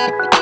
Bye.